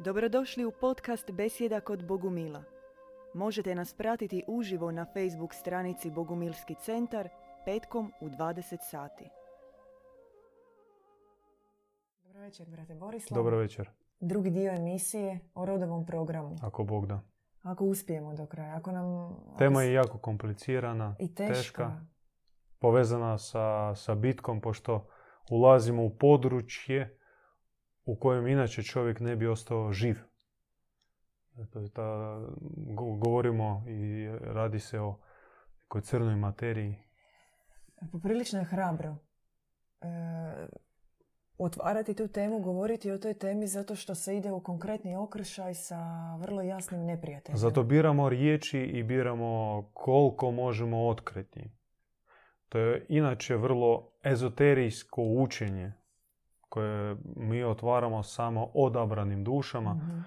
Dobrodošli u podcast Besjeda kod Bogumila. Možete nas pratiti uživo na Facebook stranici Bogumilski centar petkom u 20 sati. Dobro večer, brate Borislav. Dobro večer, Drugi dio emisije o rodovom programu. ako Bog da. Ako uspijemo do kraja, ako nam... Tema je jako komplicirana, i teška. teška, povezana sa, sa bitkom, pošto ulazimo u područje u kojem inače čovjek ne bi ostao živ. To je ta, go- govorimo i radi se o nekoj crnoj materiji. Poprilično je hrabro e, otvarati tu temu, govoriti o toj temi zato što se ide u konkretni okršaj sa vrlo jasnim neprijateljem. Zato biramo riječi i biramo koliko možemo otkriti. To je inače vrlo ezoterijsko učenje koje mi otvaramo samo odabranim dušama. Mhm.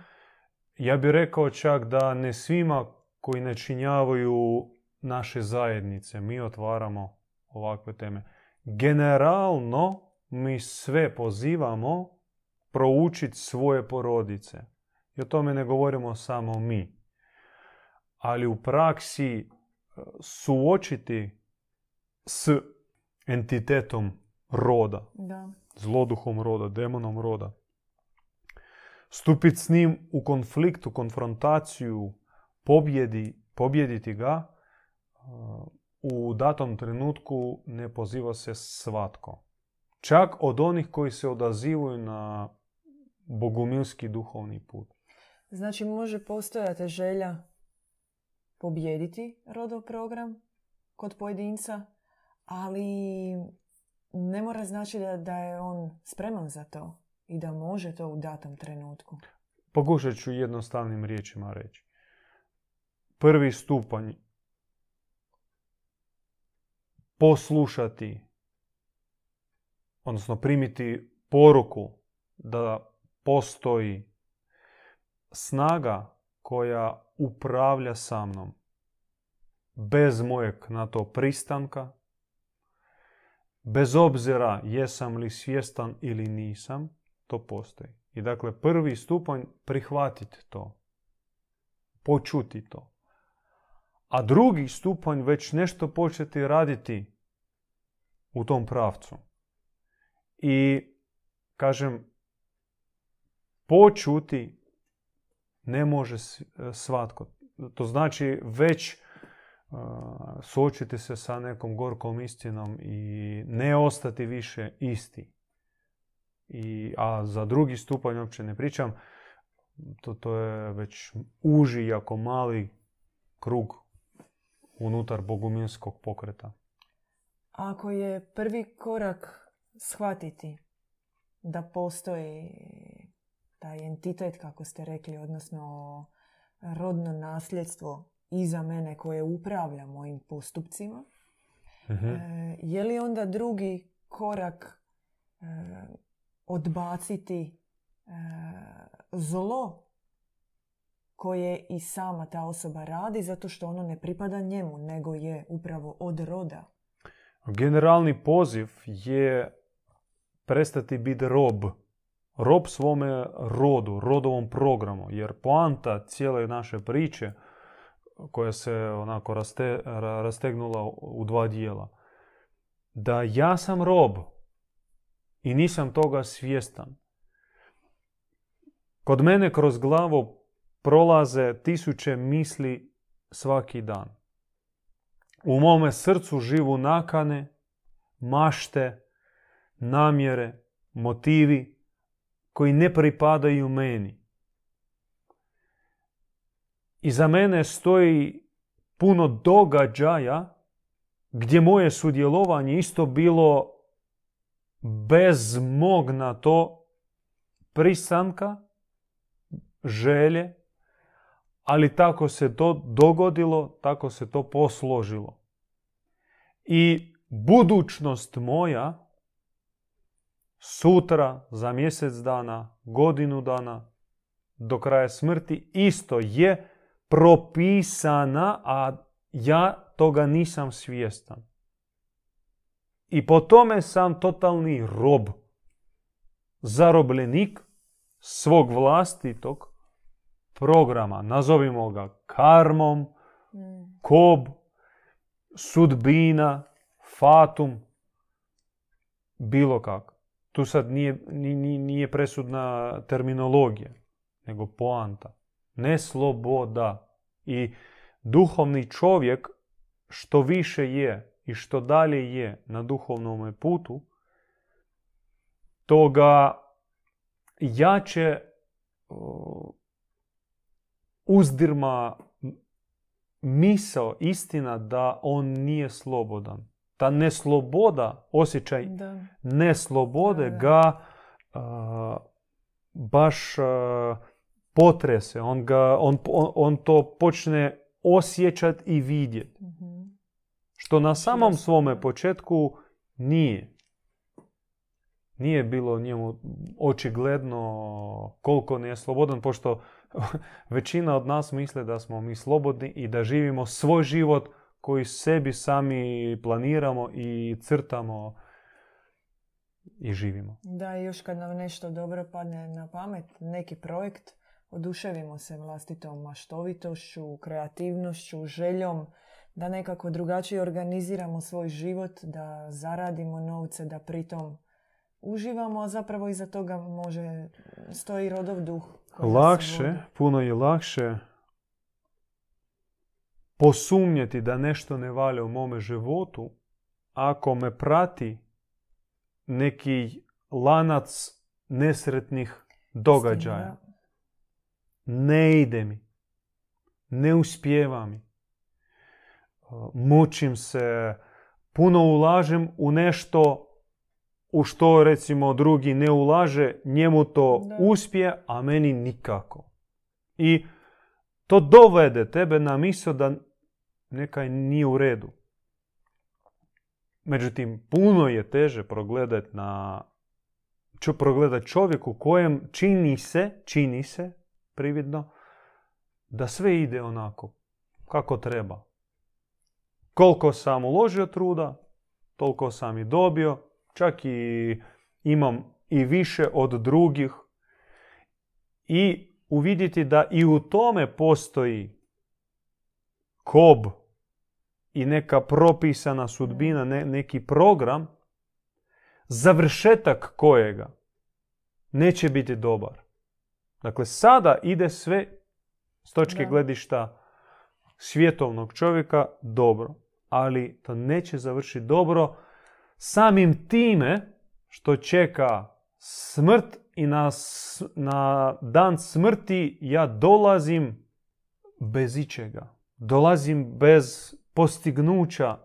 Ja bih rekao čak da ne svima koji ne činjavaju naše zajednice mi otvaramo ovakve teme. Generalno mi sve pozivamo proučiti svoje porodice. I o tome ne govorimo samo mi. Ali u praksi e, suočiti s entitetom roda, Da. Zloduhom roda, demonom roda. Stupiti s njim u konflikt, u konfrontaciju, pobjedi, pobjediti ga, u datom trenutku ne poziva se svatko. Čak od onih koji se odazivaju na bogumilski duhovni put. Znači može postojati želja pobijediti rodov program kod pojedinca, ali ne mora znači da, da je on spreman za to i da može to u datom trenutku. Pokušat ću jednostavnim riječima reći. Prvi stupanj poslušati, odnosno primiti poruku da postoji snaga koja upravlja sa mnom bez mojeg na to pristanka, bez obzira jesam li svjestan ili nisam, to postoji. I dakle, prvi stupanj prihvatiti to, počuti to. A drugi stupanj već nešto početi raditi u tom pravcu. I, kažem, počuti ne može s- svatko. To znači već suočiti se sa nekom gorkom istinom i ne ostati više isti. I, a za drugi stupanj uopće ne pričam. To, to je već uži, jako mali krug unutar bogumilskog pokreta. Ako je prvi korak shvatiti da postoji taj entitet, kako ste rekli, odnosno rodno nasljedstvo iza mene koje upravlja mojim postupcima, Mhm. e, je li onda drugi korak e, odbaciti e, zlo koje i sama ta osoba radi zato što ono ne pripada njemu, nego je upravo od roda. Generalni poziv je prestati biti rob. Rob svome rodu, rodovom programu. Jer poanta cijele naše priče, koja se onako raste, ra- rastegnula u dva dijela, da ja sam rob i nisam toga svjestan. Kod mene kroz glavu prolaze tisuće misli svaki dan. U mome srcu živu nakane, mašte, namjere, motivi koji ne pripadaju meni. Iza mene stoji puno događaja gdje moje sudjelovanje isto bilo bez mog na to pristanka, želje, ali tako se to dogodilo, tako se to posložilo. I budućnost moja sutra, za mjesec dana, godinu dana, do kraja smrti isto je propisana, a ja toga nisam svjestan. I po tome sam totalni rob, zarobljenik svog vlastitog programa. Nazovimo ga karmom, Mm. kob, sudbina, fatum, bilo kako. Tu sad nije, ni- ni- nije presudna terminologija, nego poanta. Ne sloboda. I duhovni čovjek što više je i što dalje je na duhovnom putu, to ga jače uzdirma misao, istina da on nije slobodan. Ta nesloboda, osjećaj Da. neslobode Da, da. ga a, baš a, potrese. On, ga, on, on, on to počne osjećat i vidjeti. Mhm. Što na samom svome početku nije. Nije bilo njemu očigledno koliko nije slobodan, pošto većina od nas misle da smo mi slobodni i da živimo svoj život koji sebi sami planiramo i crtamo i živimo. Da, još kad nam nešto dobro padne na pamet, neki projekt, oduševimo se vlastitom maštovitošću, kreativnošću, željom, da nekako drugačije organiziramo svoj život, da zaradimo novce, da pritom uživamo, a zapravo iza toga može stoji rodov duh. Lakše, puno je lakše posumnjati da nešto ne valja u mome životu ako me prati neki lanac nesretnih događaja. Ne ide mi. Ne uspijeva mi. Mučim se. Puno ulažem u nešto u što recimo drugi ne ulaže, njemu to Da. uspije, a meni nikako. I to dovede tebe na misao da nekaj nije u redu. Međutim, puno je teže progledat na čo progledat čovjeku kojem čini se, čini se, prividno, da sve ide onako kako treba. Koliko sam uložio truda, toliko sam i dobio, čak i imam i više od drugih. I uvidjeti da i u tome postoji kob i neka propisana sudbina, ne- neki program, završetak kojega neće biti dobar. Dakle, sada ide sve s točke Da. gledišta svjetovnog čovjeka dobro, ali to neće završiti dobro samim time što čeka smrt i na, na dan smrti ja dolazim bez ičega. Dolazim bez postignuća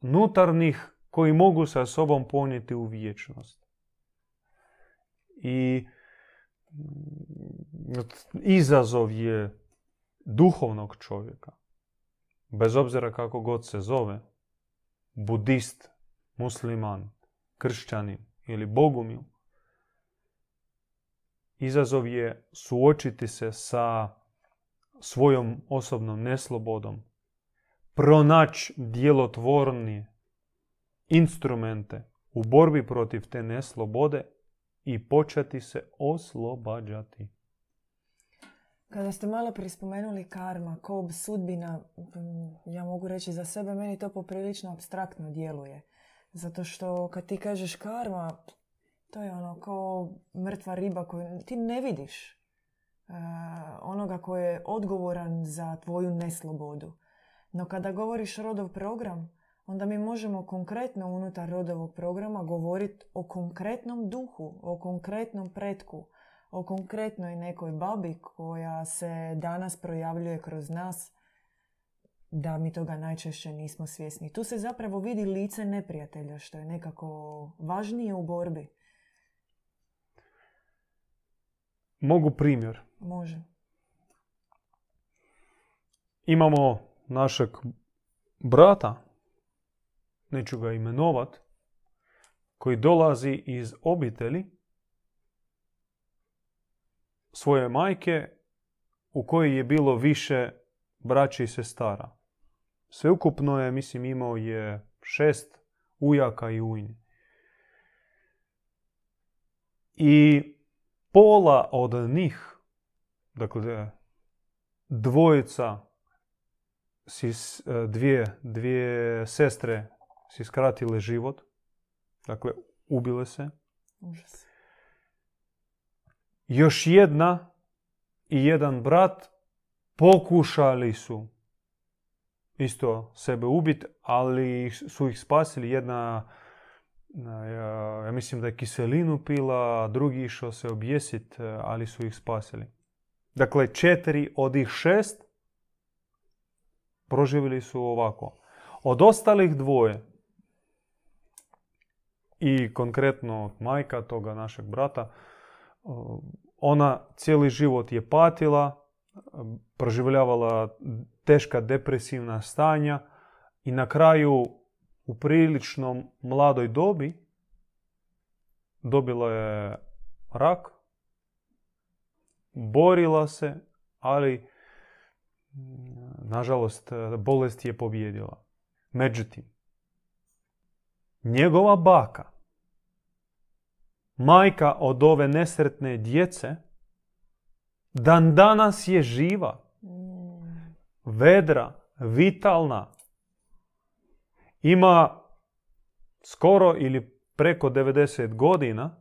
nutarnih koji mogu sa sobom ponijeti u vječnost. I izazov je duhovnog čovjeka, bez obzira kako god se zove, budist, musliman, kršćanin ili bogumil, izazov je suočiti se sa svojom osobnom neslobodom, pronaći djelotvorni instrumente u borbi protiv te neslobode i početi se oslobađati. Kada ste malo prije spomenuli karma, kob, sudbina, ja mogu reći za sebe, meni to poprilično abstraktno djeluje. Zato što kad ti kažeš karma, to je ono kao mrtva riba koju ti ne vidiš. e, onoga koji je odgovoran za tvoju neslobodu. No kada govoriš rodov program, onda mi možemo konkretno unutar rodovog programa govoriti o konkretnom duhu, o konkretnom pretku, o konkretnoj nekoj babi koja se danas projavljuje kroz nas da mi toga najčešće nismo svjesni. Tu se zapravo vidi lice neprijatelja što je nekako važnije u borbi. Mogu primjer. Može. Imamo našeg brata, neću ga imenovat, koji dolazi iz obitelji svoje majke u kojoj je bilo više braće i sestara. Sveukupno je, mislim, imao je šest ujaka i ujni. I pola od njih, dakle, dvojica, dvije, dvije sestre si skratile život, dakle, ubile se. Užas. Još jedna i jedan brat pokušali su isto sebe ubiti, ali su ih spasili. Jedna, na- ja, ja mislim da je kiselinu pila, a drugi išao se objesit, e, ali su ih spasili. Dakle, četiri od ih šest proživjeli su ovako. Od ostalih dvoje i konkretno majka toga našeg brata, o, ona cijeli život je patila, proživljavala teška depresivna stanja i na kraju u prilično mladoj dobi dobila je rak, borila se, ali nažalost bolest je pobjedila. Međutim, njegova baka, majka od ove nesretne djece, dan danas je živa, vedra, vitalna. Ima skoro ili preko 90 godina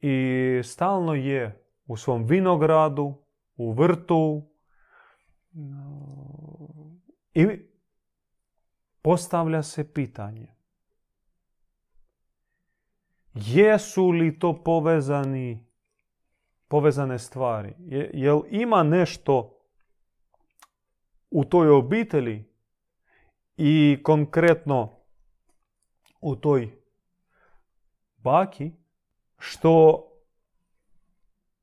i stalno je u svom vinogradu, u vrtu i postavlja se pitanje jesu li to povezani povezane stvari? Je, jel ima nešto u toj obitelji i konkretno u toj baki što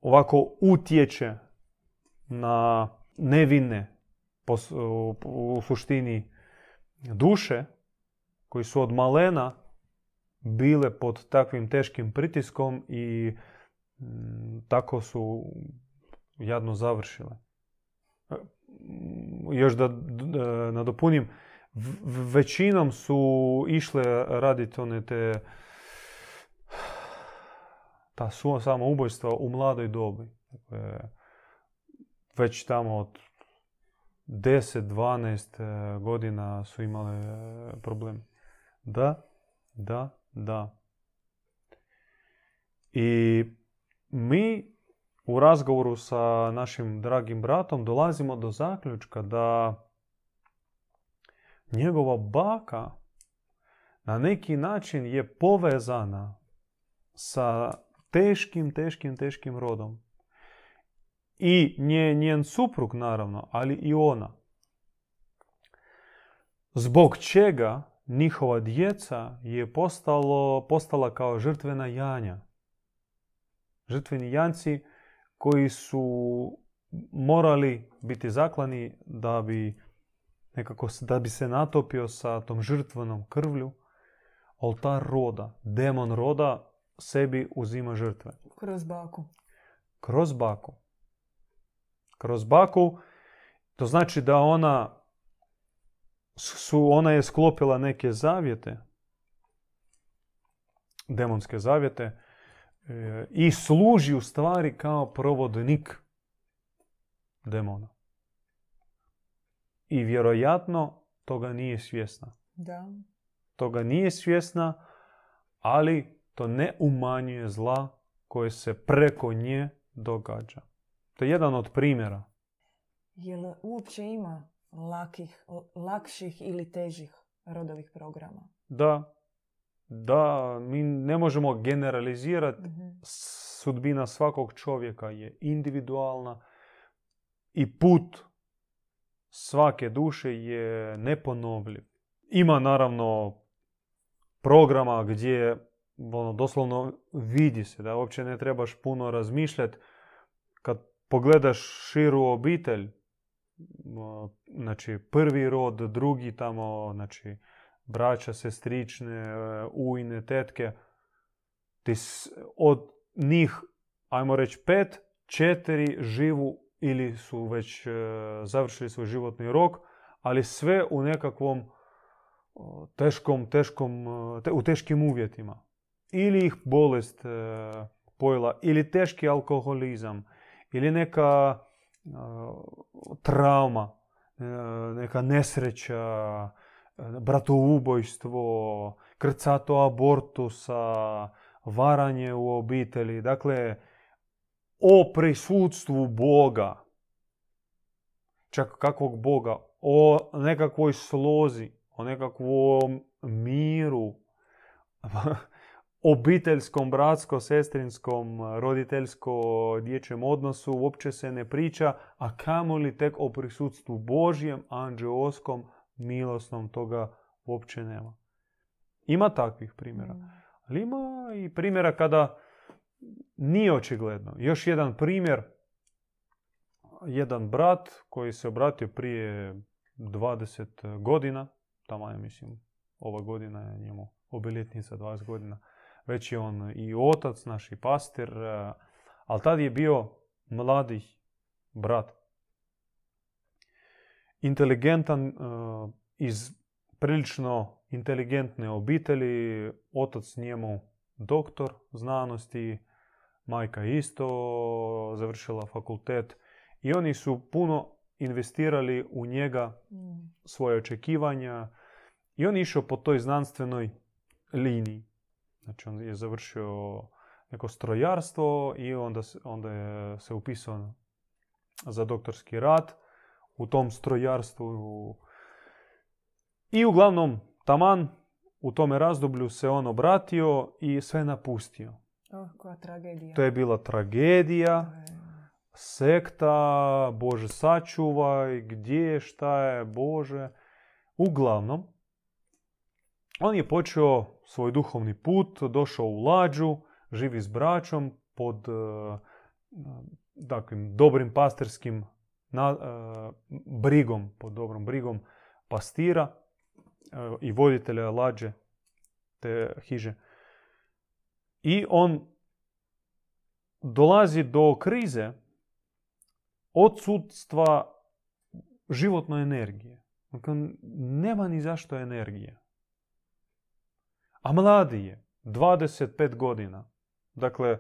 ovako utječe na nevine u suštini duše koji su od malena bile pod takvim teškim pritiskom i mm, tako su jadno završile. E, Još da e, nadopunim, većinom su išle raditi one te ta su samoubojstva u mladoj dobi. Dakle, već tamo od 10-12 godina su imale e, problem. Da, da, da. I mi u razgovoru sa našim dragim bratom dolazimo do zaključka da njegova baka na neki način je povezana sa teškim, teškim, teškim rodom. I nje, njen suprug, naravno, ali i ona. Zbog čega njihova djeca je postalo, postala kao žrtvena janja. Žrtveni janci koji su morali biti zaklani da bi nekako da bi se natopio sa tom žrtvenom krvlju oltar roda. Demon roda sebi uzima žrtve. Kroz baku. Kroz baku. Kroz baku, to znači da ona su, ona je sklopila neke zavjete, demonske zavjete, e, i služi u stvari kao provodnik demona. I vjerojatno toga nije svjesna. Da. Toga nije svjesna, ali to ne umanjuje zla koje se preko nje događa. To je jedan od primjera. Jel uopće ima lakih, lakših ili težih rodovih programa? Da, da, mi ne možemo generalizirati. Mhm. Sudbina svakog čovjeka je individualna i put svake duše je neponovljiv. Ima naravno programa gdje ono, doslovno vidi se da uopće ne trebaš puno razmišljati. Kad pogledaš širu obitelj, znači prvi rod, drugi tamo, znači braća, sestrične, e, ujne, tetke, ti od njih, ajmo reći pet, četiri živu ili su već e, završili svoj životni rok, ali sve u nekakvom teškom, teškom, e, te- u teškim uvjetima. Ili ih bolest pojela ili teški alkoholizam ili neka trauma, uh, neka nesreća, uh, bratoubojstvo, krcato abortusa, varanje u obitelji. Dakle, o prisutstvu Boga. Čak kakvog Boga? O nekakvoj slozi, o nekakvom miru, obiteljskom, bratsko-sestrinskom, roditeljsko-dječjem odnosu uopće se ne priča, a kamoli tek o prisutstvu Božjem, anđeoskom, milosnom, toga uopće nema. Ima takvih primjera. Mm. Ali ima i primjera kada nije očigledno. Još jedan primjer, jedan brat koji se obratio prije 20 godina, tamo je mislim ova godina je njemu obiljetnica 20 godina, već je on i otac, naš i pastir, eh, ali tad je bio mladi brat. Inteligentan, eh, iz prilično inteligentne obitelji, otac njemu doktor znanosti, majka isto završila fakultet i oni su puno investirali u njega Mm. svoje očekivanja i on išao po toj znanstvenoj liniji. Znači on je završio neko strojarstvo i onda, onda je se upisao za doktorski rad u tom strojarstvu. I uglavnom, taman u tome razdoblju se on obratio i sve napustio. Oh, koja tragedija. To je bila tragedija, sekta, Bože sačuvaj, gdje je, šta je, Bože. Uglavnom, on je počeo svoj duhovni put, došao u lađu, živi s braćom pod eh, takvim dobrim pastirskim na- eh, brigom, pod dobrom brigom pastira eh, i voditelja lađe te hiže. I on dolazi do krize odsudstva životne energije. Dakle, nema ni zašto energije. A mladi je, 25 godina. Dakle,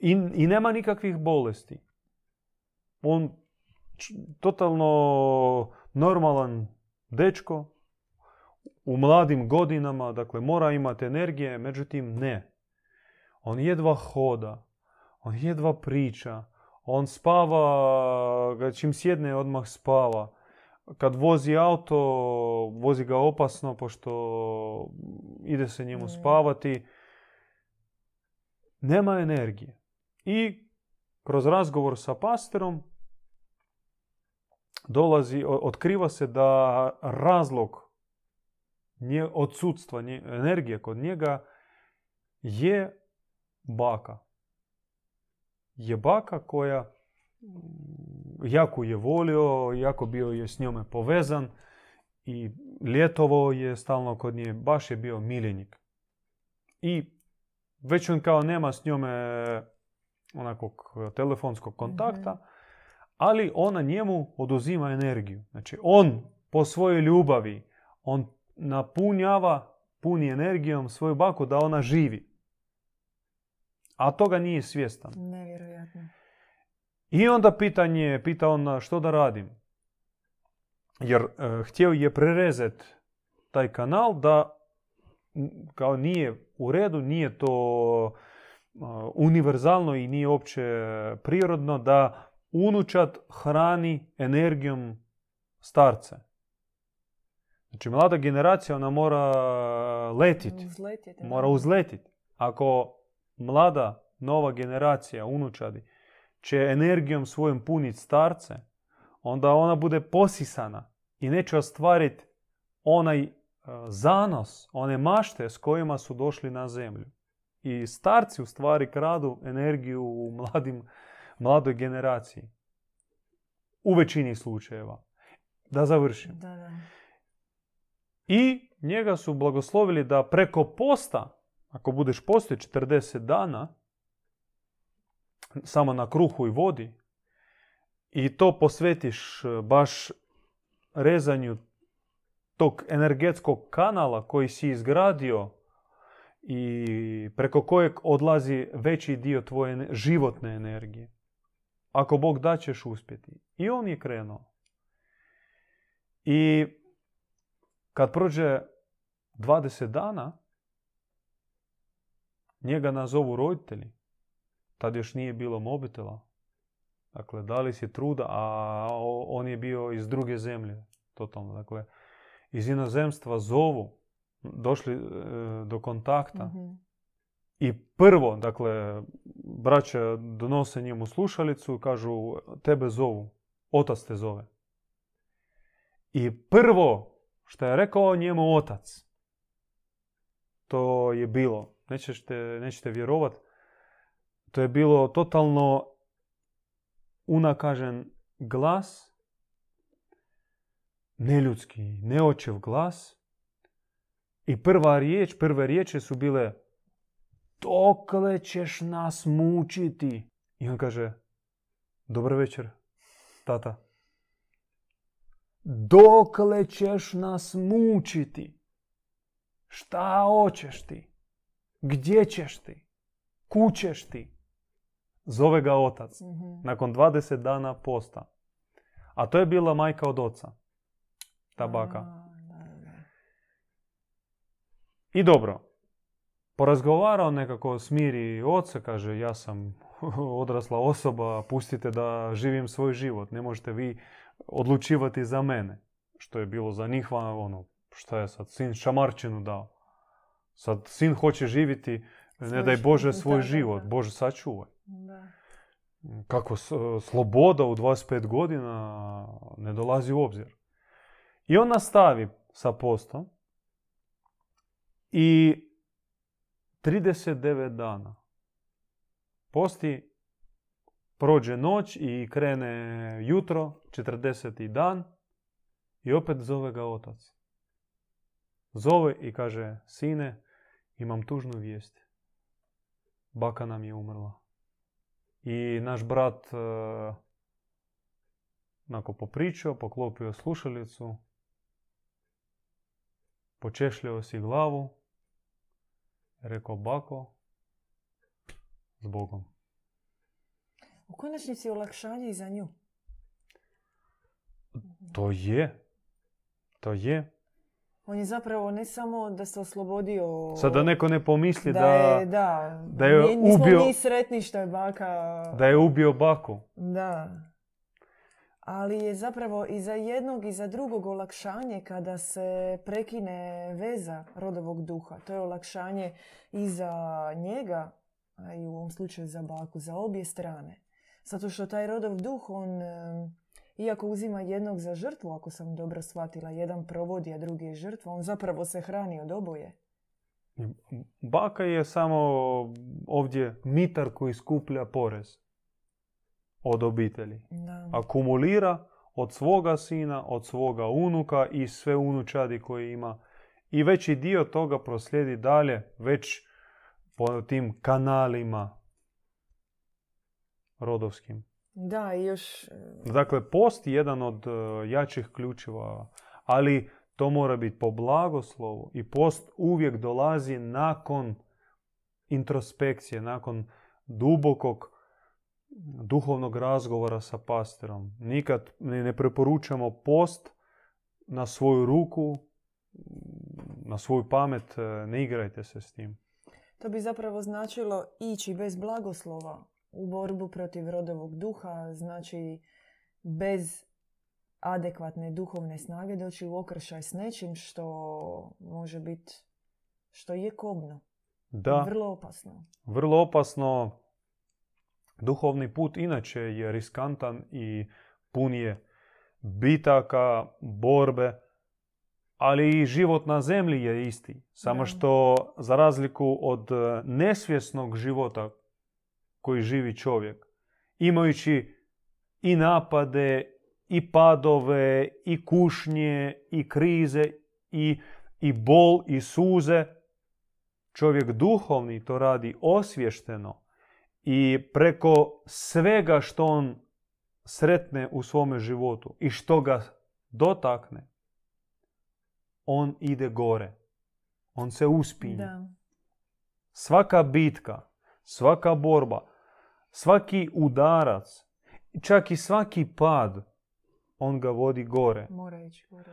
i, i nema nikakvih bolesti. On č- totalno normalan dečko u mladim godinama, dakle mora imati energije, međutim ne. On jedva hoda, on jedva priča, on spava, čim sjedne odmah spava. Kad vozi auto, vozi ga opasno pošto ide se njemu Mm. spavati. Nema energije. I kroz razgovor sa pastorom dolazi, otkriva se da razlog nje, odsudstva nje, energije kod njega je baka. Je baka koja jako je volio, jako bio je s njome povezan i ljetovao je stalno kod nje, baš je bio miljenik. I već on kao nema s njome onakvog telefonskog kontakta, ali ona njemu oduzima energiju. Znači on po svojoj ljubavi, on napunjava, puni energijom svoju baku da ona živi. A toga nije svjestan. Nevjerojatno. I onda pitanje, pita on što da radim. Jer e, htio je prerezati taj kanal da kao nije u redu, nije to e, univerzalno i nije uopće prirodno da unučat hrani energijom starce. Znači mlada generacija ona mora letiti mora uzletiti. Ako mlada, nova generacija, unučadi, će energijom svojom puniti starce, onda ona bude posisana i neće ostvariti onaj e, zanos, one mašte s kojima su došli na zemlju. I starci u stvari kradu energiju u mladim, mladoj generaciji. U većini slučajeva. Da završim. Da, da. I njega su blagoslovili da preko posta, ako budeš postio 40 dana, samo na kruhu i vodi, i to posvetiš e, baš rezanju tog energetskog kanala koji si izgradio i preko kojeg odlazi veći dio tvoje životne energije. Ako Bog da ćeš uspjeti. I on je krenuo. I kad prođe 20 dana, njega nazovu roditelji. Tad još nije bilo mobitela. Dakle, dali si truda, a on je bio iz druge zemlje. Totalno. Dakle, iz inozemstva zovu, došli e, do kontakta. Mhm. I prvo, dakle, braća donose njemu slušalicu, kažu, tebe zovu, otac te zove. I prvo što je rekao njemu otac, to je bilo, nećete, nećete vjerovat, to je bilo totalno unakažen glas, neljudski, neočev glas. I prva riječ, prve riječi su bile dokle ćeš nas mučiti? I on kaže, dobar večer, tata. Dokle ćeš nas mučiti? Šta hoćeš ti? Gdje ćeš ti? Kućeš ti? Zove ga otac. Mhm. Nakon 20 dana posta. A to je bila majka od oca. Ta baka. A, da, da. I dobro, porazgovarao nekako smiri oca, kaže ja sam odrasla osoba, pustite da živim svoj život, ne možete vi odlučivati za mene. Što je bilo za njih, ono, šta je sad, sin šamarčinu dao. Sad sin hoće živjeti, ne Svoj daj Bože, svoj život. Bože sačuvaj. Da. Kako sloboda u 25 godina ne dolazi u obzir. I on nastavi sa postom i 39 dana posti, prođe noć i krene jutro, 40. dan i opet zove ga otac. Zove i kaže, sine, imam tužnu vijest. Baka nam je umrla. I naš brat e, onako popričao, poklopio slušalicu, počešljao si glavu, rekao bako, s Bogom. U konačnici olakšanje i za nju. To je. To je. On je zapravo ne samo da se oslobodio... Sad da neko ne pomisli da, da, je, da, da je Nije- nismo ubio- mi sretni što je baka... da je ubio baku. Da. Ali je zapravo i za jednog i za drugog olakšanje kada se prekine veza rodovog duha. To je olakšanje i za njega, a i u ovom slučaju za baku, za obje strane. Zato što taj rodov duh, on, iako uzima jednog za žrtvu, ako sam dobro shvatila, jedan provodi, a drugi je žrtva, on zapravo se hrani od oboje. Baka je samo ovdje mitar koji skuplja porez od obitelji. Da. akumulira od svoga sina, od svoga unuka i sve unučadi koje ima. I veći dio toga proslijedi dalje već po tim kanalima rodovskim. Da, i još... e, Dakle, post je jedan od e, jačih ključeva, ali to mora biti po blagoslovu i post uvijek dolazi nakon introspekcije, nakon dubokog duhovnog razgovora sa pastorom. Nikad ne preporučamo post na svoju ruku, na svoju pamet, e, ne igrajte se s tim. To bi zapravo značilo ići bez blagoslova borbu protiv rodovog duha, znači bez adekvatne duhovne snage doći u okršaj s nečim što može biti, što je kobno, Da. vrlo opasno. vrlo opasno. Duhovni put inače je riskantan i pun je bitaka, borbe, ali i život na zemlji je isti. Samo što za razliku od nesvjesnog života koji živi čovjek, imajući i napade, i padove, i kušnje, i krize, i, i bol, i suze, čovjek duhovni to radi osvješteno i preko svega što on sretne u svome životu i što ga dotakne, on ide gore. On se uspinje. Da. Svaka bitka, svaka borba, svaki udarac, čak i svaki pad, on ga vodi gore. Mora ići gore.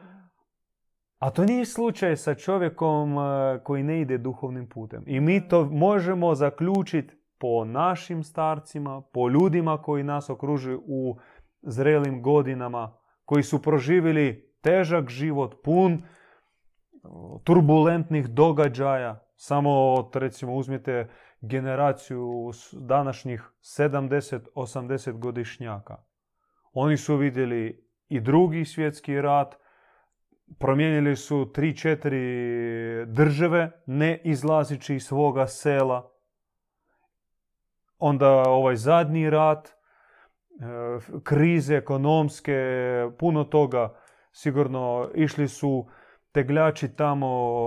A to nije slučaj sa čovjekom e, koji ne ide duhovnim putem. I mi to možemo zaključiti po našim starcima, po ljudima koji nas okružuju u zrelim godinama, koji su proživjeli težak život, pun e, turbulentnih događaja. Samo, recimo, uzmite generaciju današnjih 70-80 godišnjaka. Oni su vidjeli i drugi svjetski rat, promijenili su tri, četiri države, ne izlazići iz svoga sela. Onda ovaj zadnji rat, e, krize ekonomske, puno toga. Sigurno išli su tegljači tamo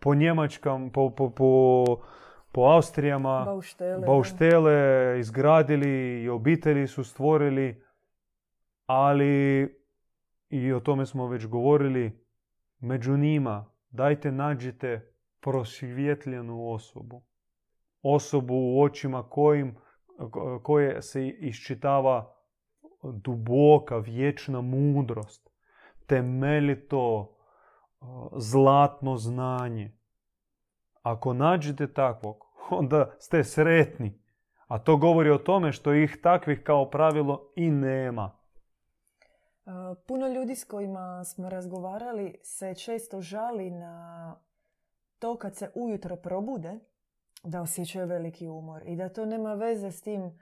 po Njemačkam, po, po, po, po Austrijama, Bauštele. izgradili i obitelji su stvorili, ali i o tome smo već govorili, među njima dajte nađite prosvjetljenu osobu. Osobu u očima kojim, ko- koje se iščitava duboka, vječna mudrost, temeljito, zlatno znanje. Ako nađete takvog, onda ste sretni. A to govori o tome što ih takvih kao pravilo i nema. Uh, Puno ljudi s kojima smo razgovarali se često žali na to kad se ujutro probude da osjećaju veliki umor i da to nema veze s tim uh,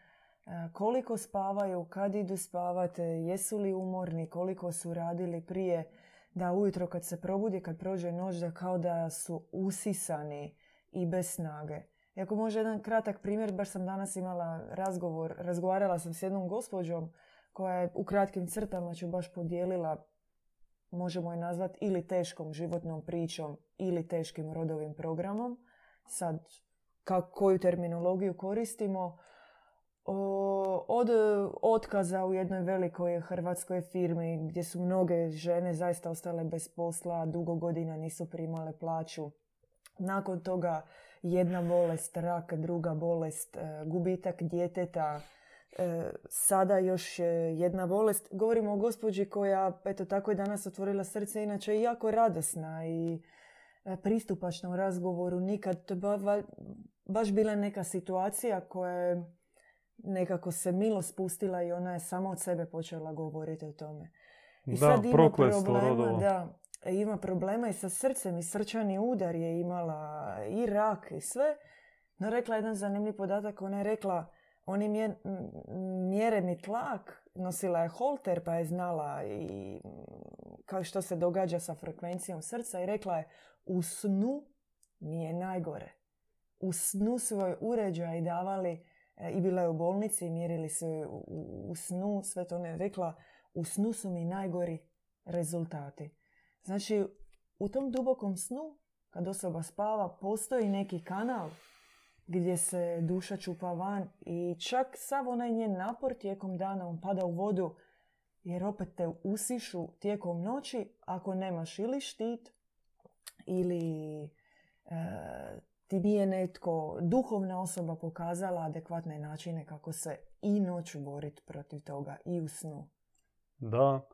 koliko spavaju, kad idu spavati, jesu li umorni, koliko su radili prije, da ujutro kad se probudi, kad prođe noć, da kao da su usisani i bez snage. I ako može jedan kratak primjer, baš sam danas imala razgovor, razgovarala sam s jednom gospođom koja je u kratkim crtama ću baš podijelila, možemo je nazvati ili teškom životnom pričom ili teškim rodovim programom. Sad, kako, koju terminologiju koristimo, o, od e, otkaza u jednoj velikoj hrvatskoj firmi gdje su mnoge žene zaista ostale bez posla, dugo godina nisu primale plaću. Nakon toga jedna bolest, rak, druga bolest, e, gubitak djeteta, e, sada još jedna bolest. Govorimo o gospođi koja, eto tako je danas otvorila srce, inače je jako radosna i pristupačna u razgovoru. Nikad, to ba- ba- baš bila neka situacija koja je nekako se milo spustila i ona je sama od sebe počela govoriti o tome. I da, sad ima problema, rodova. da, ima problema i sa srcem i srčani udar je imala i rak i sve. No rekla je jedan zanimljiv podatak, ona je rekla oni mje- mjere mi tlak, nosila je holter pa je znala i m, kao što se događa sa frekvencijom srca i rekla je u snu mi je najgore. U snu svoj uređaj davali i bila je u bolnici i mjerili joj u, u- u snu, sve to je rekla, u snu su mi najgori rezultati. Znači, u tom dubokom snu, kad osoba spava, postoji neki kanal gdje se duša čupa van i čak sav onaj njen napor tijekom dana on pada u vodu jer opet te usišu tijekom noći ako nemaš ili štit ili e, ti nije netko, duhovna osoba pokazala adekvatne načine kako se i noću boriti protiv toga i u snu. Da,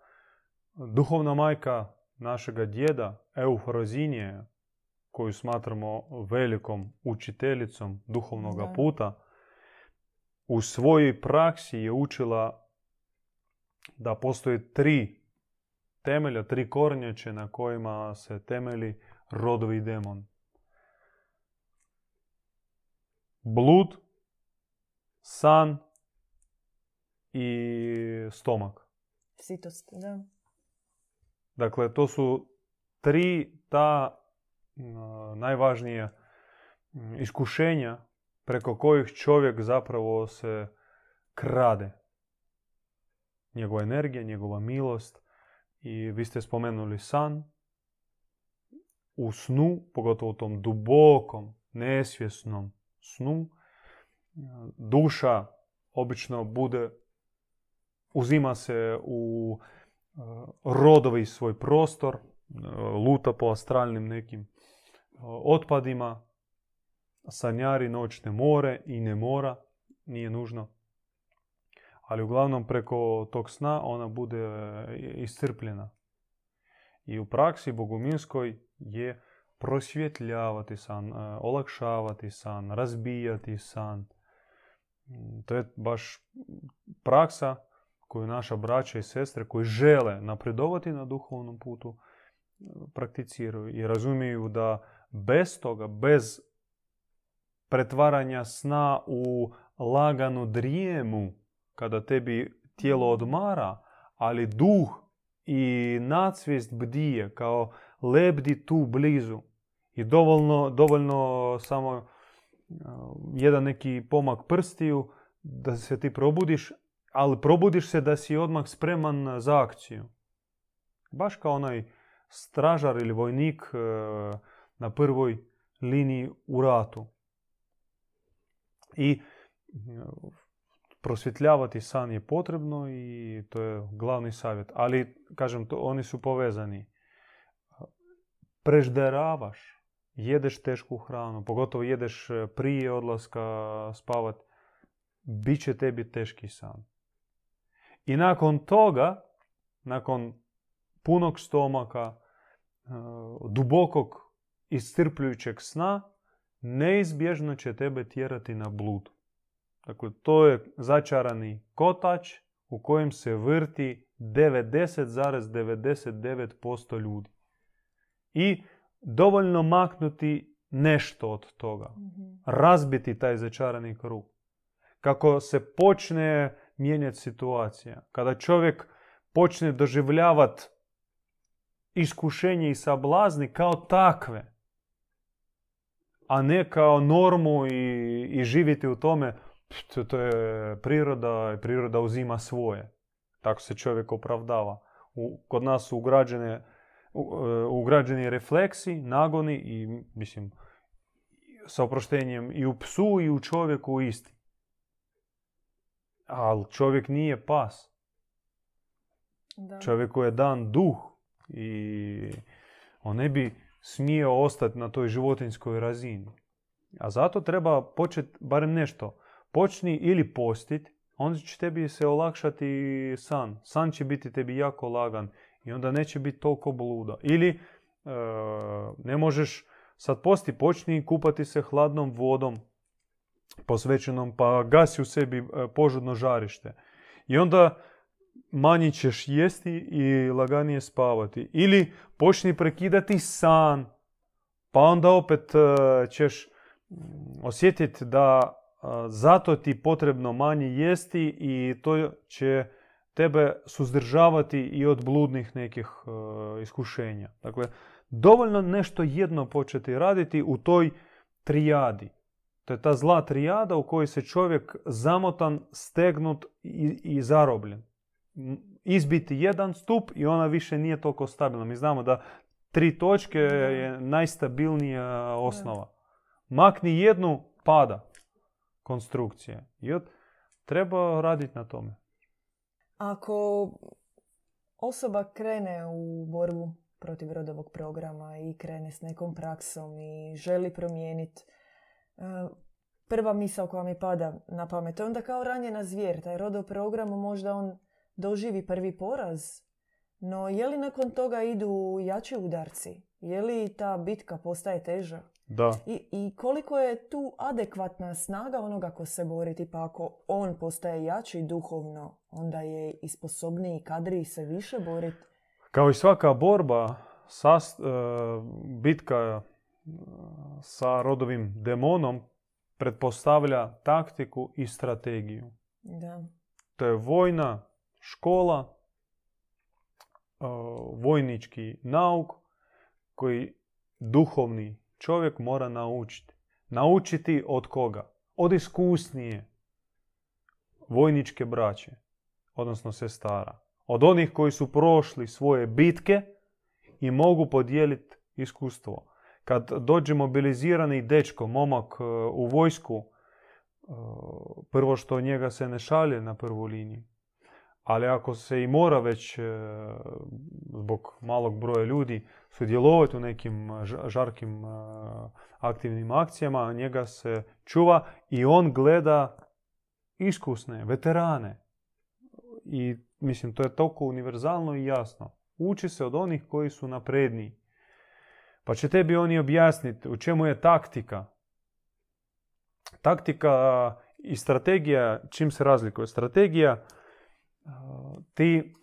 duhovna majka našega djeda, Eufrozinije, koju smatramo velikom učiteljicom duhovnog Da. puta, u svojoj praksi je učila da postoje tri temelja, tri kornjače na kojima se temeli rodovi demon. Blud, san i stomak. Sitost, da. Dakle, to su tri ta m, iskušenja preko kojih čovjek zapravo se krade. Njegova energija, njegova milost. I vi ste spomenuli san. U snu, pogotovo u tom dubokom, nesvjesnom snu, duša obično bude, uzima se u e, rodovi svoj prostor, e, luta po astralnim nekim e, otpadima sanjari noćne more i ne mora, nije nužno. Ali uglavnom preko tog sna ona bude e, iscrpljena. I u praksi bogumilskoj je san, e, olakšavati san, razbijati san. Mm, To je baš praksa koju naša braća i sestre koji žele napredovati na duhovnom putu prakticiraju i razumiju da bez toga, bez pretvaranja sna u laganu drijemu, kada tebi tijelo odmara, ali duh i nadsvijest bdije kao lebdi tu blizu. I dovoljno, dovoljno samo uh, jedan neki pomak prstiju da se ti probudiš, ali probudiš se da si odmah spreman za akciju. Baš kao onaj stražar ili vojnik uh, na prvoj liniji u ratu. I uh, prosvjetljavati san je potrebno i to je glavni savjet. Ali, kažem, to, oni su povezani. Prežderavaš, jedeš tešku hranu, pogotovo jedeš e, prije odlaska spavat, bit će tebi teški san. I nakon toga, nakon punog stomaka, e, dubokog iscrpljujućeg sna, neizbježno će tebe tjerati na blud. Dakle, to je začarani kotač u kojem se vrti 90,99% ljudi. I dovoljno maknuti nešto od toga. Razbiti taj začarani krug. Kako se počne mijenjati situacija. Kada čovjek počne doživljavati iskušenje i sablazni kao takve, a ne kao normu i, i živjeti u tome, to, to je priroda i priroda uzima svoje. Tako se čovjek opravdava. U, kod su su ugrađene, ugrađeni refleksi, nagoni i mislim sa oproštenjem i u psu i u čovjeku isti. Ali čovjek nije pas. Da. Čovjeku je dan duh i on ne bi smio ostati na toj životinskoj razini. A zato treba početi barem nešto počni ili postit, onda će tebi se olakšati san. San će biti tebi jako lagan i onda neće biti toliko bluda. Ili e, ne možeš sad posti, počni kupati se hladnom vodom posvećenom, pa gasi u sebi e, požudno žarište. I onda manje ćeš jesti i laganije spavati. Ili počni prekidati san, pa onda opet e, ćeš mm, osjetiti da zato ti potrebno manje jesti i to će tebe suzdržavati i od bludnih nekih e, iskušenja. Dakle, dovoljno nešto jedno početi raditi u toj trijadi. To je ta zla trijada u kojoj se čovjek zamotan, stegnut i, i zarobljen. Izbiti jedan stup i ona više nije toliko stabilna. Mi znamo da tri točke je najstabilnija osnova. Makni jednu, pada konstrukcije. I od, treba raditi na tome. Ako osoba krene u borbu protiv rodovog programa i krene s nekom praksom i želi promijeniti, e, prva misao koja mi pada na pamet, onda kao ranjena zvijer, taj rodov program možda on doživi prvi poraz, no je li nakon toga idu jači udarci? Je li ta bitka postaje teža? Da. I, I koliko je tu adekvatna snaga onoga ko se bori, pa ako on postaje jači duhovno, onda je i sposobniji i kadriji se više boriti. Kao i svaka borba, sast, e, bitka e, sa rodovim demonom pretpostavlja taktiku i strategiju. Da. To je vojna škola, e, vojnički nauk koji duhovni čovjek mora naučiti. Naučiti od koga? Od iskusnije vojničke braće, odnosno sestara. Od onih koji su prošli svoje bitke i mogu podijeliti iskustvo. Kad dođe mobilizirani dečko, momak e, u vojsku, e, prvo što njega se ne šalje na prvu liniju, Ali ako se i mora već e, zbog malog broja ljudi sudjelovati u nekim žarkim aktivnim akcijama, njega se čuva i on gleda iskusne, veterane. I mislim, to je toliko univerzalno i jasno. Uči se od onih koji su napredniji. Pa će tebi oni objasniti u čemu je taktika. Taktika i strategija, čim se razlikuje? Strategija, ti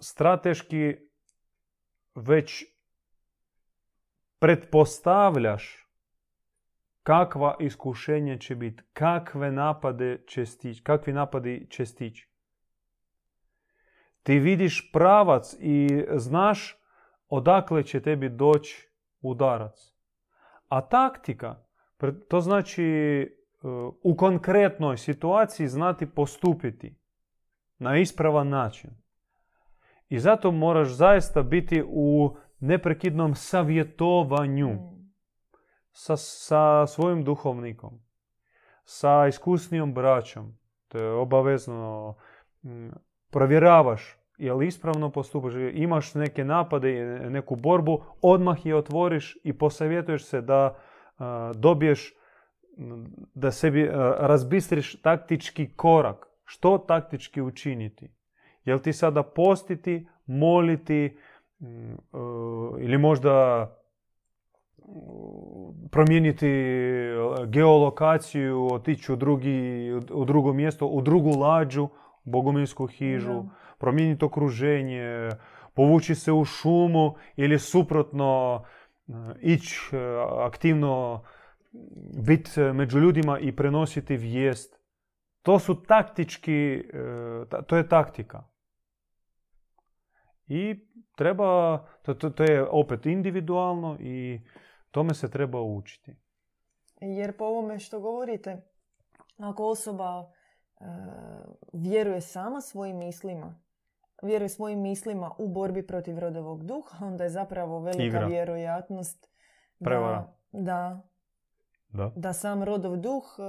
strateški već pretpostavljaš kakva iskušenja će biti, kakve napade će stići, kakvi napadi će stići. Ti vidiš pravac i znaš odakle će tebi doći udarac. A taktika, to znači e, u konkretnoj situaciji znati postupiti na ispravan način. I zato moraš zaista biti u neprekidnom savjetovanju mm. sa, sa svojim duhovnikom, sa iskusnijom braćom. To je obavezno. Mm, provjeravaš je li ispravno postupaš, imaš neke napade, neku borbu, odmah je otvoriš i posavjetuješ se da dobiješ, da sebi razbistriš taktički korak. Što taktički učiniti? Jel ti sada postiti, moliti mm, ili možda promijeniti geolokaciju, otići u, drugi, u drugo mjesto, u drugu lađu, bogomilsku hižu, promijeniti okruženje, povući se u šumu ili suprotno e, ići e, aktivno biti među ljudima i prenositi vijest. To su taktički, e, to je taktika. I treba, to, to je opet individualno i tome se treba učiti. Jer po ovome što govorite, ako osoba vjeruje sama svojim mislima, vjeruje svojim mislima u borbi protiv rodovog duha, onda je zapravo velika vjerojatnost da, da, da. da sam rodov duh e,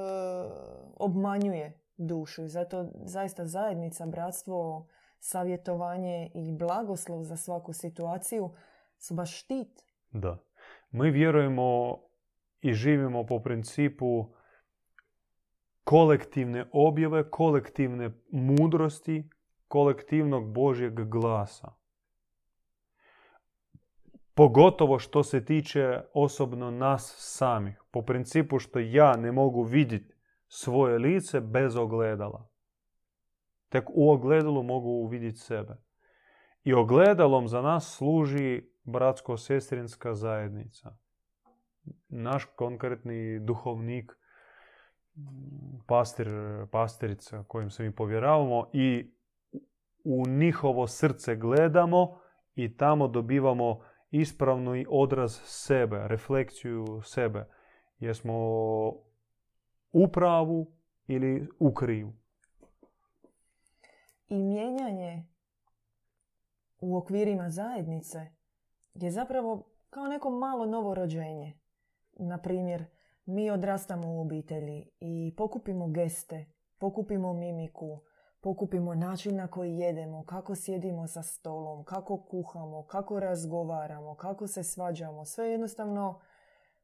obmanjuje dušu. I zato zaista zajednica, bratstvo, savjetovanje i blagoslov za svaku situaciju su baš štit. Da. Mi vjerujemo i živimo po principu kolektivne objave, kolektivne mudrosti, kolektivnog Božjeg glasa. Pogotovo što se tiče osobno nas samih. Po principu što ja ne mogu vidjeti svoje lice bez ogledala. Tek u ogledalu mogu vidjeti sebe. I ogledalom za nas služi bratsko-sestrinska zajednica. Naš konkretni duhovnik, pastir, pastirica kojim se mi povjeravamo i u njihovo srce gledamo i tamo dobivamo ispravnu odraz sebe, refleksiju sebe. Jesmo u pravu ili u krivu. I mijenjanje u okvirima zajednice je zapravo kao neko malo novo rođenje. Na primjer, mi odrastamo u obitelji i pokupimo geste, pokupimo mimiku, pokupimo način na koji jedemo, kako sjedimo sa stolom, kako kuhamo, kako razgovaramo, kako se svađamo. Sve jednostavno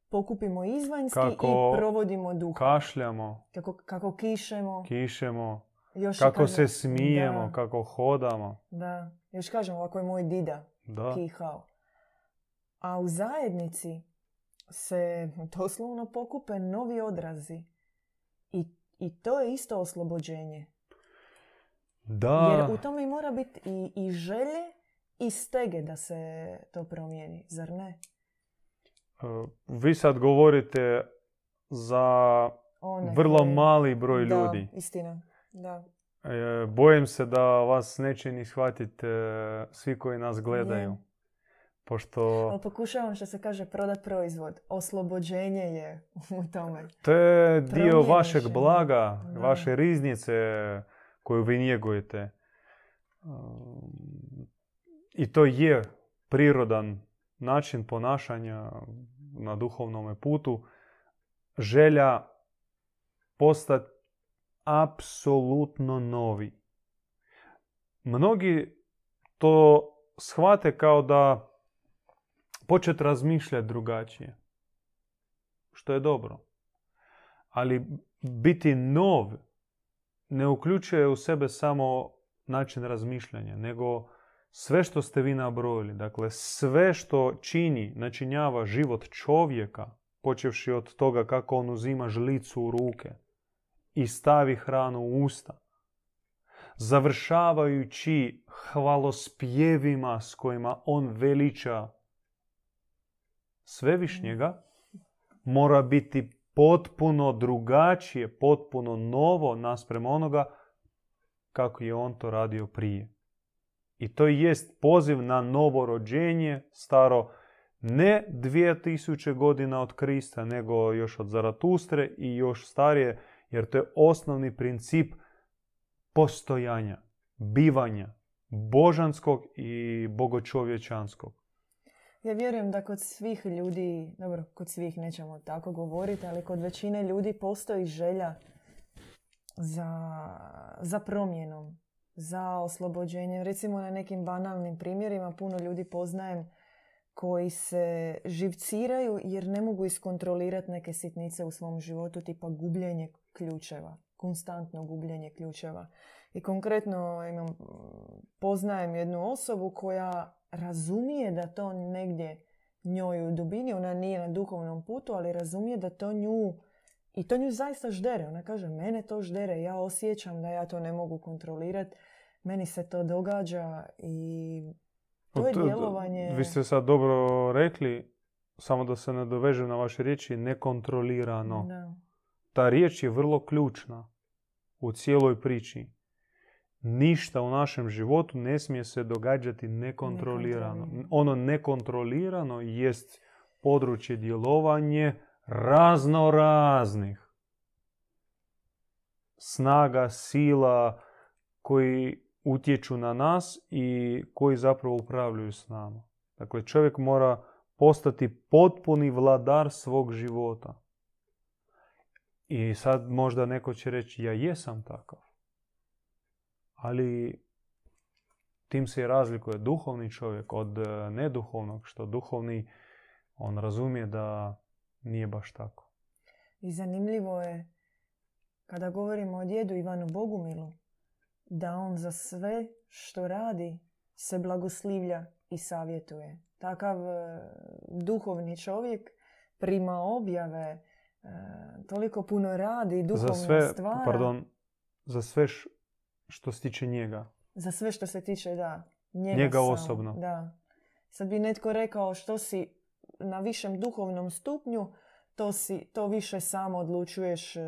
pokupimo izvanjski i provodimo duha. kašljamo. Kako, kako kišemo. Kišemo. Još kako se smijemo, kako hodamo. Da. Još kažem, ovako je moj dida da. kihao. A u zajednici se doslovno pokupe novi odrazi. I, I to je isto oslobođenje. Da. Jer u tome mora biti i, i želje i stege da se to promijeni, zar ne? E, vi sad govorite za vrlo mali broj ljudi. Da, istina. Da. E, bojim se da vas neće ni shvatiti e, svi koji nas gledaju. Pošto... pokušavam što se kaže prodat proizvod. Oslobođenje je u tome. To je dio vašeg blaga, vaše riznice koju vi njegujete. I to je prirodan način ponašanja na duhovnom putu. Želja postati apsolutno novi. mnogi to shvate kao da početi razmišljati drugačije. Što je dobro. Ali biti nov ne uključuje u sebe samo način razmišljanja, nego sve što ste vi nabrojili. Dakle, sve što čini, načinjava život čovjeka, počevši od toga kako on uzima žlicu u ruke i stavi hranu u usta, završavajući hvalospjevima s kojima on veliča svevišnjega, mora biti potpuno drugačije, potpuno novo nasprem onoga kako je on to radio prije. I to jest poziv na novo rođenje, staro ne 2000 godina od Krista, nego još od Zaratustre i još starije, jer to je osnovni princip postojanja, bivanja, božanskog i bogočovječanskog. Ja vjerujem da kod svih ljudi, dobro, kod svih nećemo tako govoriti, ali kod većine ljudi postoji želja za, za promjenom, za oslobođenjem. Recimo na nekim banalnim primjerima puno ljudi poznajem koji se živciraju jer ne mogu iskontrolirati neke sitnice u svom životu, tipa gubljenje ključeva, konstantno gubljenje ključeva. I konkretno imam, poznajem jednu osobu koja razumije da to negdje njoj u dubini, ona nije na duhovnom putu, ali razumije da to nju i to nju zaista ždere. Ona kaže, mene to ždere, ja osjećam da ja to ne mogu kontrolirati, meni se to događa i to je djelovanje... Vi ste sad dobro rekli, samo da se nadovežem na vaše riječi, nekontrolirano. Da. Ta riječ je vrlo ključna u cijeloj priči ništa u našem životu ne smije se događati nekontrolirano. Ono nekontrolirano jest područje djelovanje razno raznih snaga, sila koji utječu na nas i koji zapravo upravljaju s nama. Dakle, čovjek mora postati potpuni vladar svog života. I sad možda neko će reći, ja jesam takav ali tim se i razlikuje duhovni čovjek od e, neduhovnog, što duhovni on razumije da nije baš tako. I zanimljivo je kada govorimo o djedu Ivanu Bogumilu, da on za sve što radi se blagoslivlja i savjetuje. Takav e, duhovni čovjek prima objave, e, toliko puno radi, duhovno za sve, stvara. Pardon, za sve što se tiče njega. Za sve što se tiče, da. Njega, osobno. Da. Sad bi netko rekao što si na višem duhovnom stupnju, to, si, to više samo odlučuješ. E,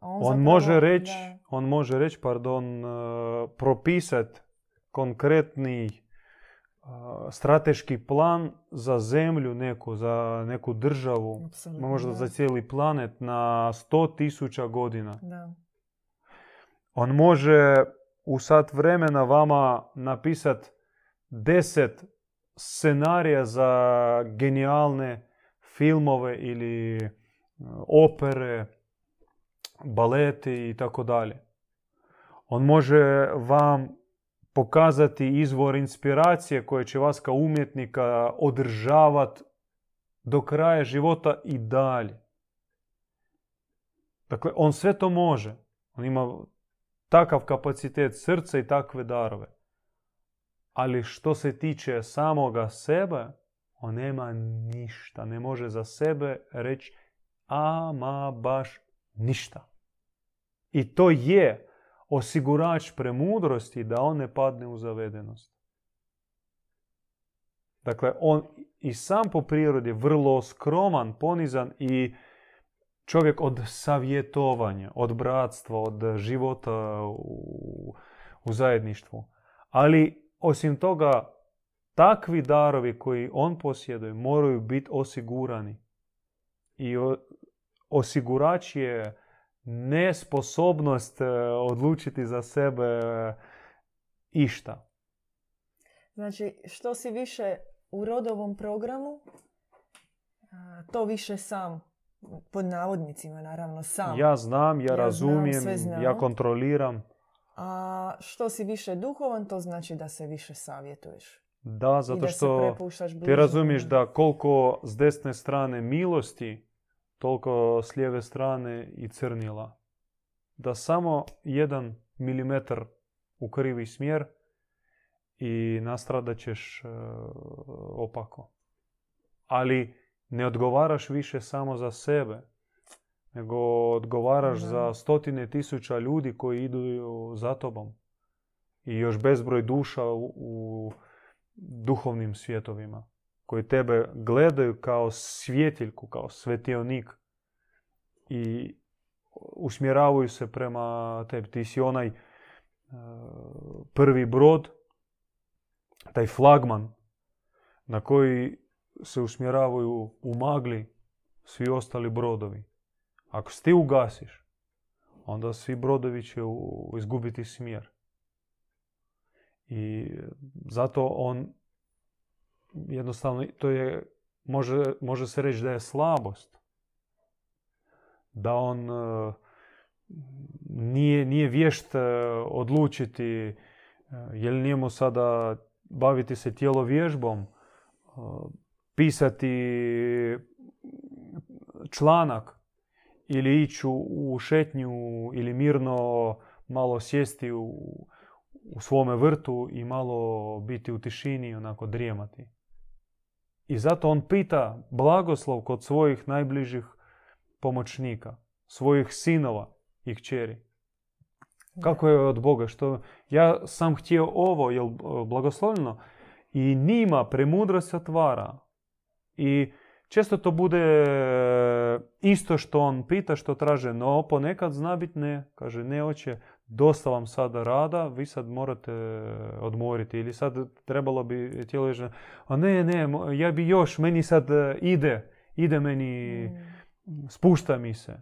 a on, on može reći, on može reći, pardon, uh, propisat konkretni uh, strateški plan za zemlju neku, za neku državu, Absolutno, možda da. za cijeli planet na sto tisuća godina. Da. On može u sat vremena vama napisat deset scenarija za genijalne filmove ili e, opere, baleti i tako dalje. On može vam pokazati izvor inspiracije koje će vas kao umjetnika održavati do kraja života i dalje. Dakle, on sve to može. On ima takav kapacitet srca i takve darove. Ali što se tiče samoga sebe, on nema ništa. Ne može za sebe reći ama baš ništa. I to je osigurač premudrosti da on ne padne u zavedenost. Dakle, on i sam po prirodi vrlo skroman, ponizan i čovjek od savjetovanja, od bratstva, od života u, u zajedništvu. Ali osim toga, takvi darovi koji on posjeduje moraju biti osigurani. I osigurač je nesposobnost e, odlučiti za sebe e, išta. Znači, što si više u rodovom programu, to više sam pod navodnicima naravno sam. Ja znam, ja, razumijem, ja kontroliram. A što si više duhovan, to znači da se više savjetuješ. Da, zato što ti razumiješ da koliko s desne strane milosti, toliko s lijeve strane i crnila. Da samo jedan milimetar u krivi smjer i nastradat ćeš e, opako. Ali ne odgovaraš više samo za sebe, nego odgovaraš Da. za stotine tisuća ljudi koji idu za tobom. I još bezbroj duša u, u duhovnim svjetovima koji tebe gledaju kao svjetiljku, kao svetionik i usmjeravaju se prema tebi. Ti si onaj e, prvi brod, taj flagman na koji se usmjeravaju u magli svi ostali brodovi. Ako se ti ugasiš, onda svi brodovi će izgubiti smjer. I zato on jednostavno, to je, može, može se reći da je slabost. Da on e, nije, nije vješt e, odlučiti e, je li njemu sada baviti se tjelovježbom, e, pisati članak ili ići u- šetnju ili mirno malo sjesti u, u svome vrtu i malo biti u tišini onako drijemati. I zato on pita blagoslov kod svojih najbližih pomoćnika, svojih sinova i kćeri. Kako je od Boga? Što ja sam htio ovo, jel e, blagoslovljeno? I njima premudrost otvara. I često to bude e, isto što on pita, što traže, no ponekad zna biti ne. Kaže, ne oće, dosta vam sada rada, vi sad morate odmoriti ili sad trebalo bi tijelo a ne, ne, ja bi još, meni sad e, ide, ide meni, Mm. spušta mi se.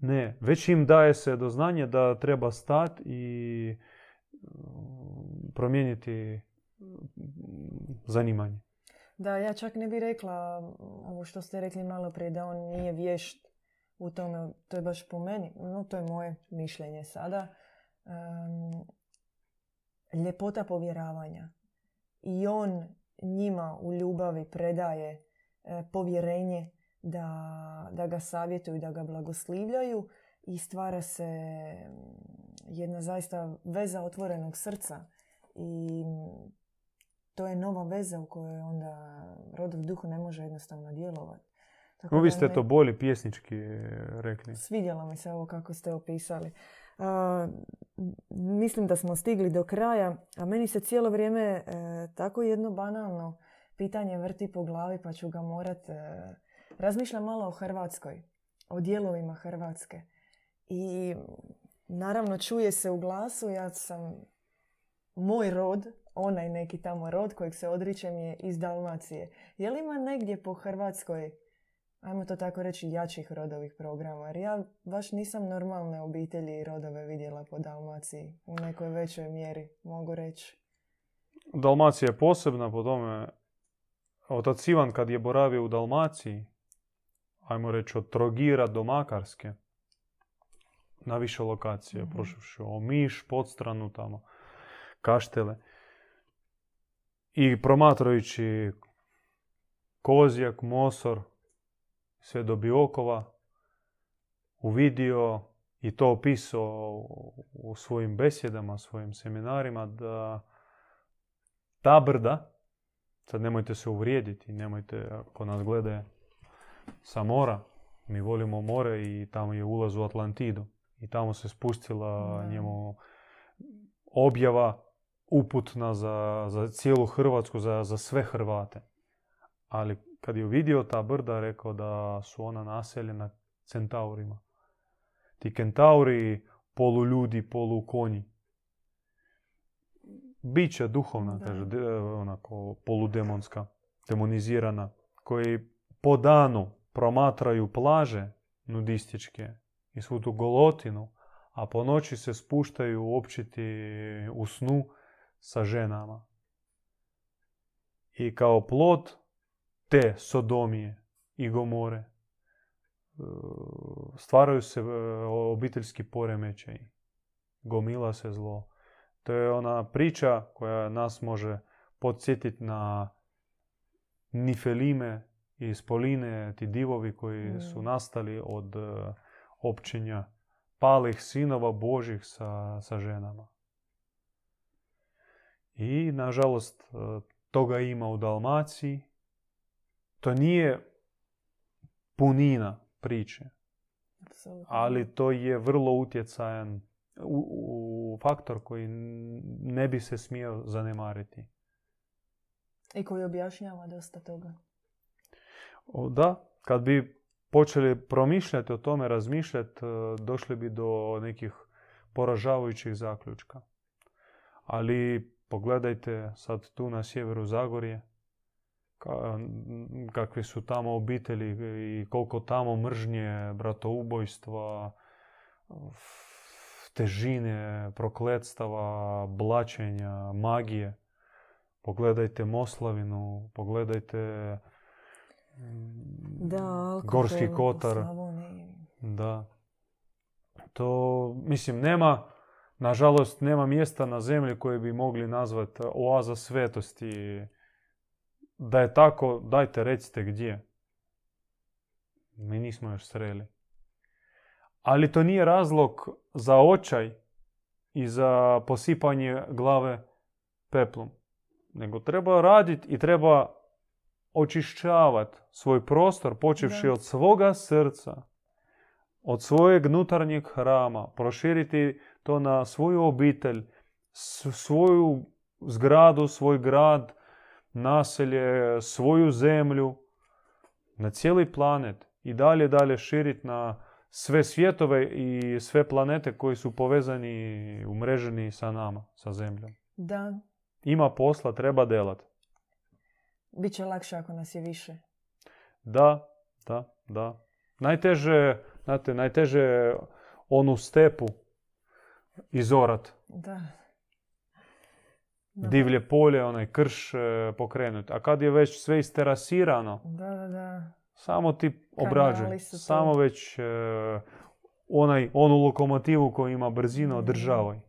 Ne, već im daje se do znanja da treba stati i promijeniti mm, zanimanje. Da, ja čak ne bih rekla ovo što ste rekli malo prije, da on nije vješt u tome. To je baš po meni, no to je moje mišljenje sada. Em, ljepota povjeravanja. I on njima u ljubavi predaje e, povjerenje da, da ga savjetuju, da ga blagoslivljaju i stvara se jedna zaista veza otvorenog srca. I to je nova veza u kojoj onda rodov duh ne može jednostavno djelovati. Tako vi ste me- to bolje pjesnički rekli. Svidjelo mi se ovo kako ste opisali. A, m- mislim da smo stigli do kraja, a meni se cijelo vrijeme e, tako jedno banalno pitanje vrti po glavi pa ću ga morat... E, razmišljam malo o Hrvatskoj, o dijelovima Hrvatske. I naravno čuje se u glasu, ja sam moj rod, onaj neki tamo rod kojeg se odričem je iz Dalmacije. Je li ima negdje po Hrvatskoj ajmo to tako reći, jačih rodovih programa. Jer ja baš nisam normalne obitelji i rodove vidjela po Dalmaciji u nekoj većoj mjeri, mogu reći. Dalmacija je posebna po tome. Otac Ivan kad je boravio u Dalmaciji, ajmo reći od Trogira do Makarske, na više lokacije, Mhm. prošavši Omiš, Podstranu tamo, Kaštele. I promatrajući Kozjak, Mosor, sve do Biokova, uvidio i to opisao u svojim besjedama, svojim seminarima, da ta brda, sad nemojte se uvrijediti, nemojte, ako nas gledaju sa mora, mi volimo more i tamo je ulaz u Atlantidu. I tamo se spustila njemu objava uputna za, za cijelu Hrvatsku, za, za sve Hrvate. Ali kad je vidio ta brda, rekao da su ona naseljena centaurima. Ti kentauri, polu ljudi, polu konji. Bića duhovna, Da. kaže, de- onako poludemonska, demonizirana, koji po danu promatraju plaže nudističke i svu tu golotinu, a po noći se spuštaju općiti u snu sa ženama. I kao plod te sodomije i gomore e, stvaraju se e, obiteljski poremećaji. gomila se zlo. To je ona priča koja nas može podsjetiti na Nifelime i Spoline, ti divovi koji su Mm. nastali od e, općenja palih sinova Božih sa, sa ženama. I, nažalost, e, toga ima u Dalmaciji. To nije punina priče, ali to je vrlo utjecajan u, u faktor koji ne bi se smio zanemariti. I koji objašnjava dosta toga. O, Da, kad bi počeli promišljati o tome, razmišljati, e, došli bi do nekih poražavajućih zaključka. Ali pogledajte sad tu na sjeveru Zagorje, kakve su tamo obitelji i koliko tamo mržnje, bratoubojstva, težine, prokletstava, blačenja, magije. Pogledajte Moslavinu, pogledajte Da, Gorski kotar. Da. To, mislim, nema, nažalost, nema mjesta na zemlji koje bi mogli nazvati oaza svetosti. Da je tako, dajte recite gdje. Mi nismo još sreli. Ali to nije razlog za očaj i za posipanje glave peplom. Nego treba raditi i treba očišćavati svoj prostor, počevši od svoga srca, od svojeg unutarnjeg hrama, proširiti to na svoju obitelj, svoju zgradu, svoj grad, naselje, svoju zemlju, na cijeli planet i dalje dalje širiti na sve svjetove i sve planete koji su povezani, umreženi sa nama, sa zemljom. Da, Ima posla, treba delat. bit će lakše ako nas je više. Da, da, da. Najteže, znate, najteže onu stepu izorat. Da. Da. Divlje polje, onaj krš e, pokrenut. A kad je već sve isterasirano, Da, da, da. samo ti obrađuj. Samo već e, onaj, onu lokomotivu koja ima brzinu Mm. održavaj.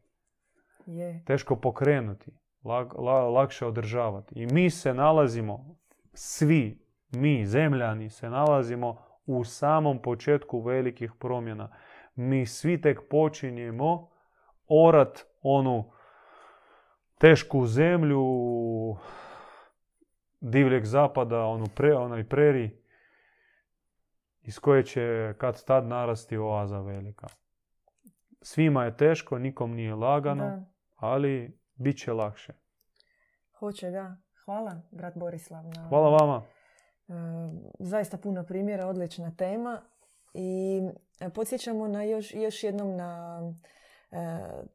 Je. Teško pokrenuti. Lag- la- lakše održavati. I mi se nalazimo, svi mi, zemljani, se nalazimo u samom početku velikih promjena. Mi svi tek počinjemo orat onu tešku zemlju divljeg zapada, onu pre, onaj preri iz koje će kad tad narasti oaza velika. Svima je teško, nikom nije lagano, Da. ali bit će lakše. Hoće, da. Hvala, brat Borislav. Na, Hvala vama. e, zaista puno primjera, odlična tema. I e, podsjećamo na još, još jednom na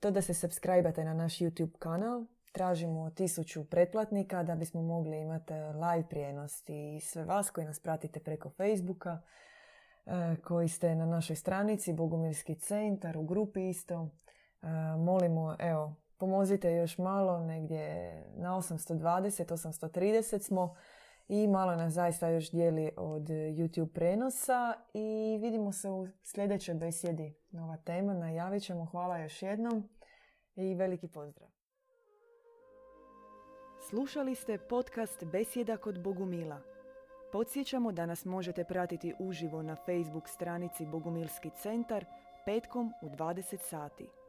to da se subscribe na naš YouTube kanal. Tražimo tisuću pretplatnika da bismo mogli imati e, live prijenos i sve vas koji nas pratite preko Facebooka, e, koji ste na našoj stranici Bogumilski centar, u grupi isto. E, molimo, evo, pomozite još malo, negdje na 820, 830 smo i malo nas zaista još dijeli od YouTube prenosa i vidimo se u sljedećoj besjedi. Nova tema, najavit ćemo. Hvala još jednom i veliki pozdrav. Slušali ste podcast Besjeda kod Bogumila. Podsjećamo da nas možete pratiti uživo na Facebook stranici Bogumilski centar petkom u 20 sati.